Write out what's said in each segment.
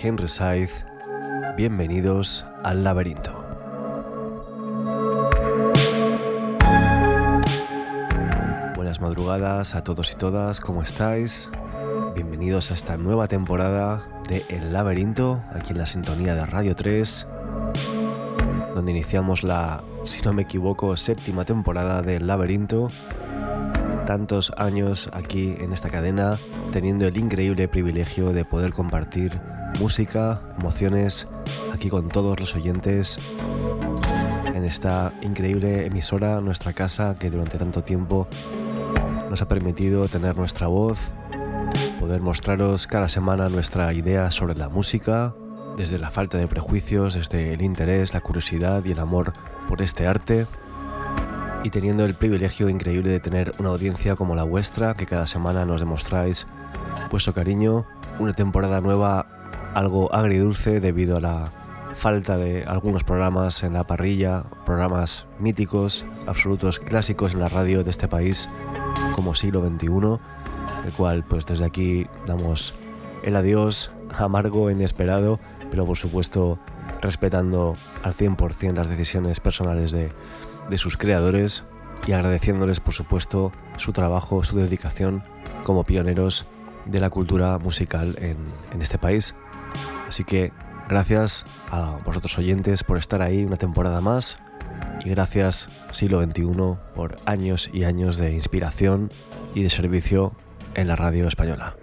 Henry Said. Bienvenidos al laberinto. Buenas madrugadas a todos y todas, ¿cómo estáis? Bienvenidos a esta nueva temporada de El laberinto, aquí en la sintonía de Radio 3, donde iniciamos la, si no me equivoco, séptima temporada del laberinto tantos años aquí en esta cadena, teniendo el increíble privilegio de poder compartir música, emociones, aquí con todos los oyentes en esta increíble emisora, nuestra casa, que durante tanto tiempo nos ha permitido tener nuestra voz, poder mostraros cada semana nuestra idea sobre la música, desde la falta de prejuicios, desde el interés, la curiosidad y el amor por este arte, y teniendo el privilegio increíble de tener una audiencia como la vuestra, que cada semana nos demostráis vuestro cariño, una temporada nueva algo agridulce debido a la falta de algunos programas en la parrilla, programas míticos, absolutos clásicos en la radio de este país como siglo XXI, el cual pues desde aquí damos el adiós amargo, inesperado, pero por supuesto respetando al 100% las decisiones personales de, de sus creadores y agradeciéndoles por supuesto su trabajo, su dedicación como pioneros de la cultura musical en, en este país. Así que gracias a vosotros oyentes por estar ahí una temporada más y gracias siglo XXI por años y años de inspiración y de servicio en la radio española.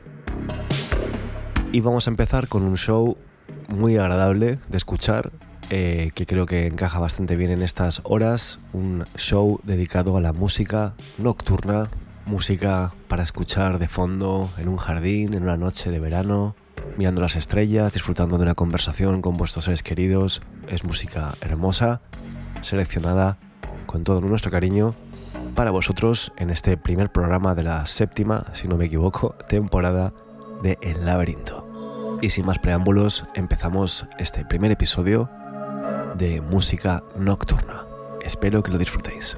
Y vamos a empezar con un show muy agradable de escuchar, eh, que creo que encaja bastante bien en estas horas, un show dedicado a la música nocturna, música para escuchar de fondo en un jardín, en una noche de verano, mirando las estrellas, disfrutando de una conversación con vuestros seres queridos. Es música hermosa, seleccionada con todo nuestro cariño para vosotros en este primer programa de la séptima, si no me equivoco, temporada de El laberinto. Y sin más preámbulos, empezamos este primer episodio de música nocturna. Espero que lo disfrutéis.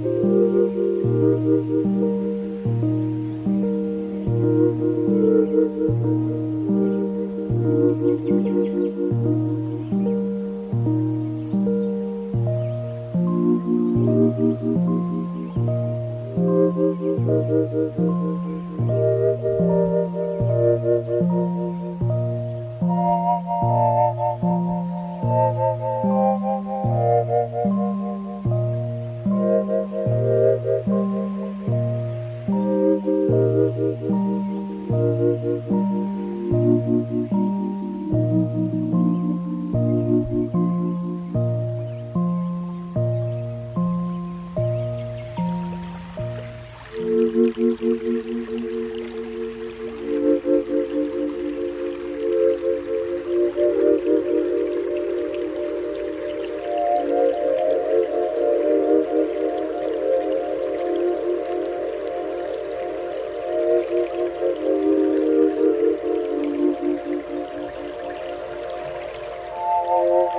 Thank you. Música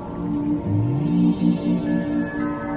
Thank you.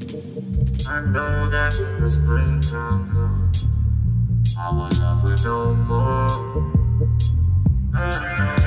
I know that when the springtime comes, our love will no more. I.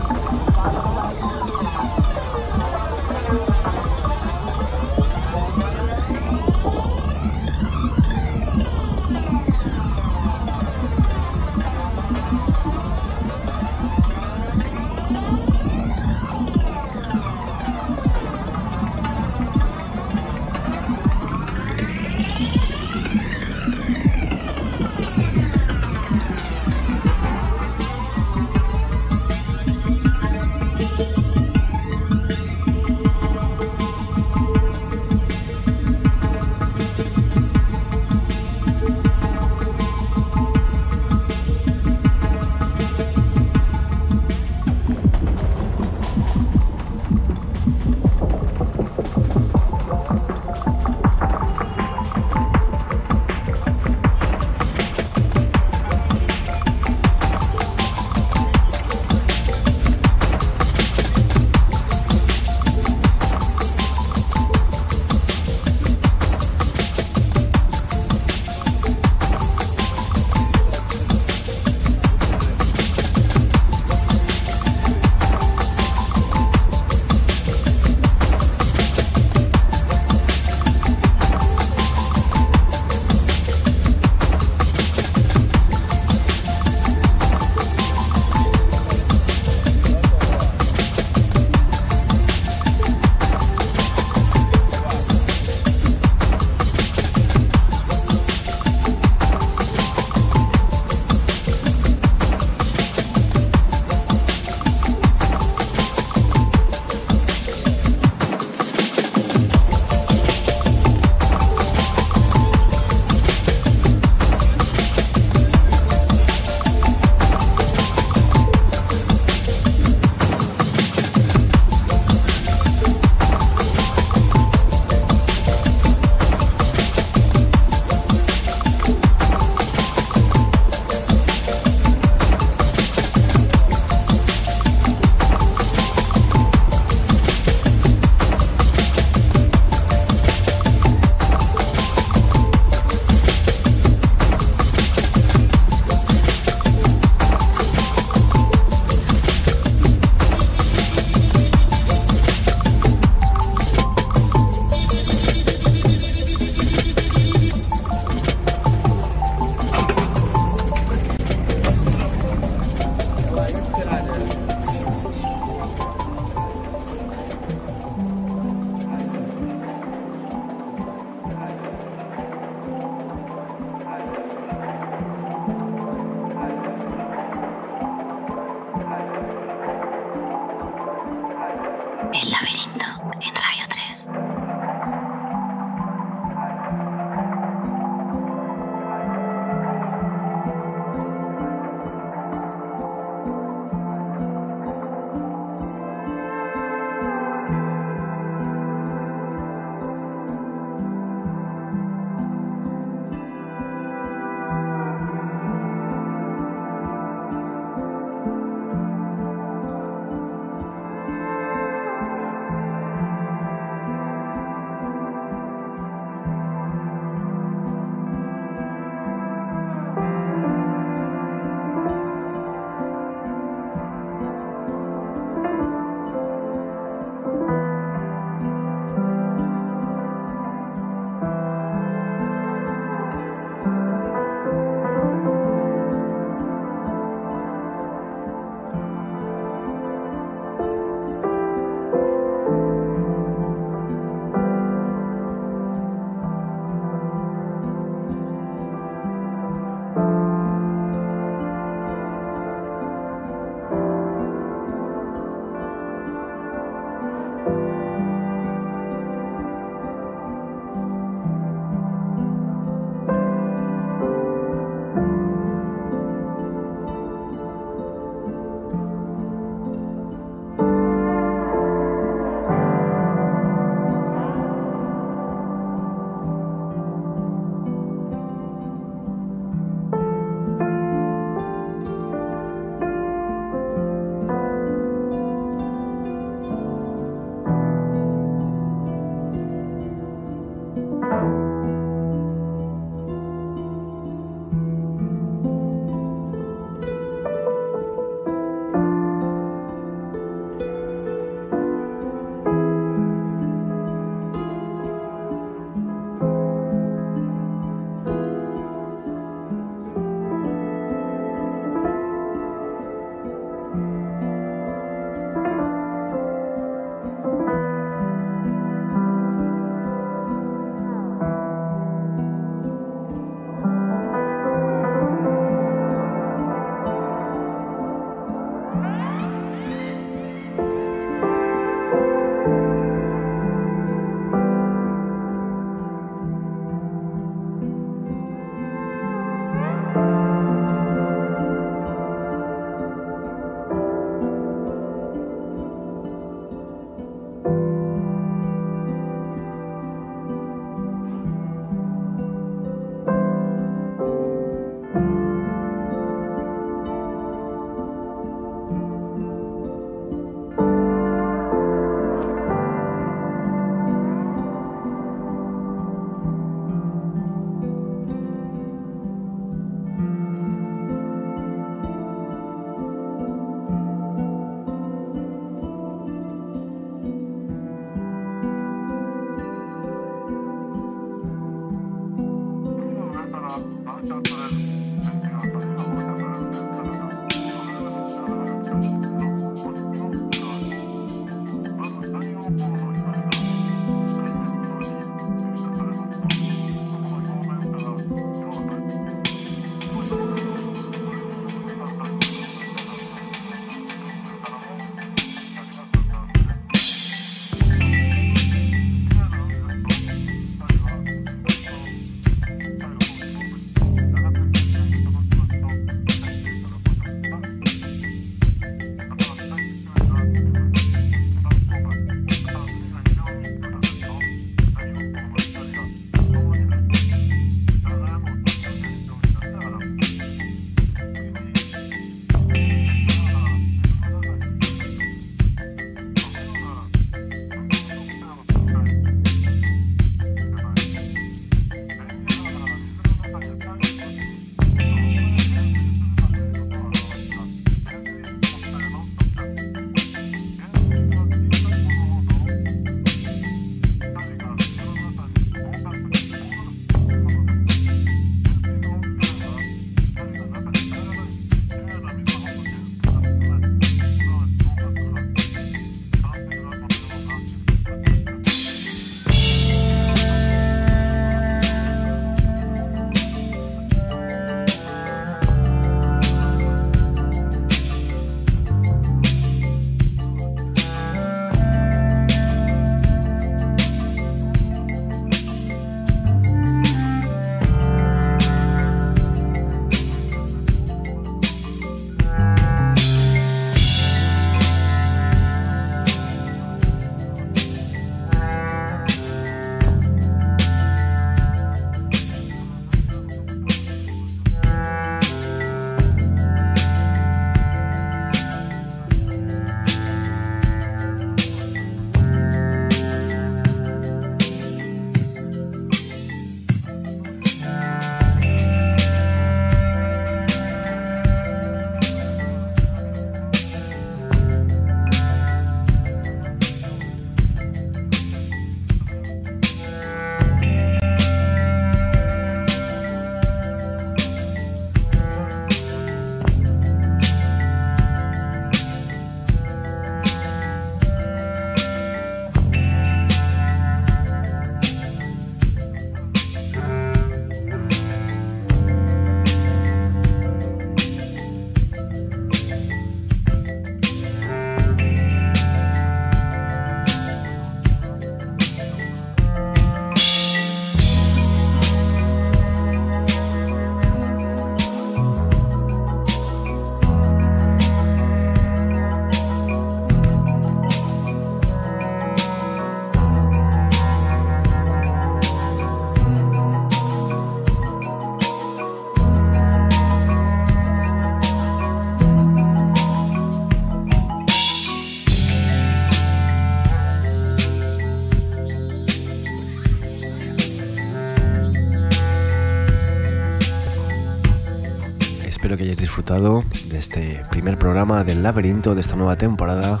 este primer programa del laberinto de esta nueva temporada.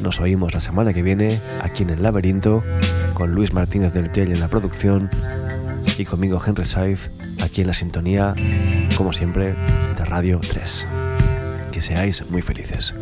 Nos oímos la semana que viene aquí en el laberinto con Luis Martínez del Tell en la producción y conmigo Henry Saiz aquí en la sintonía, como siempre, de Radio 3. Que seáis muy felices.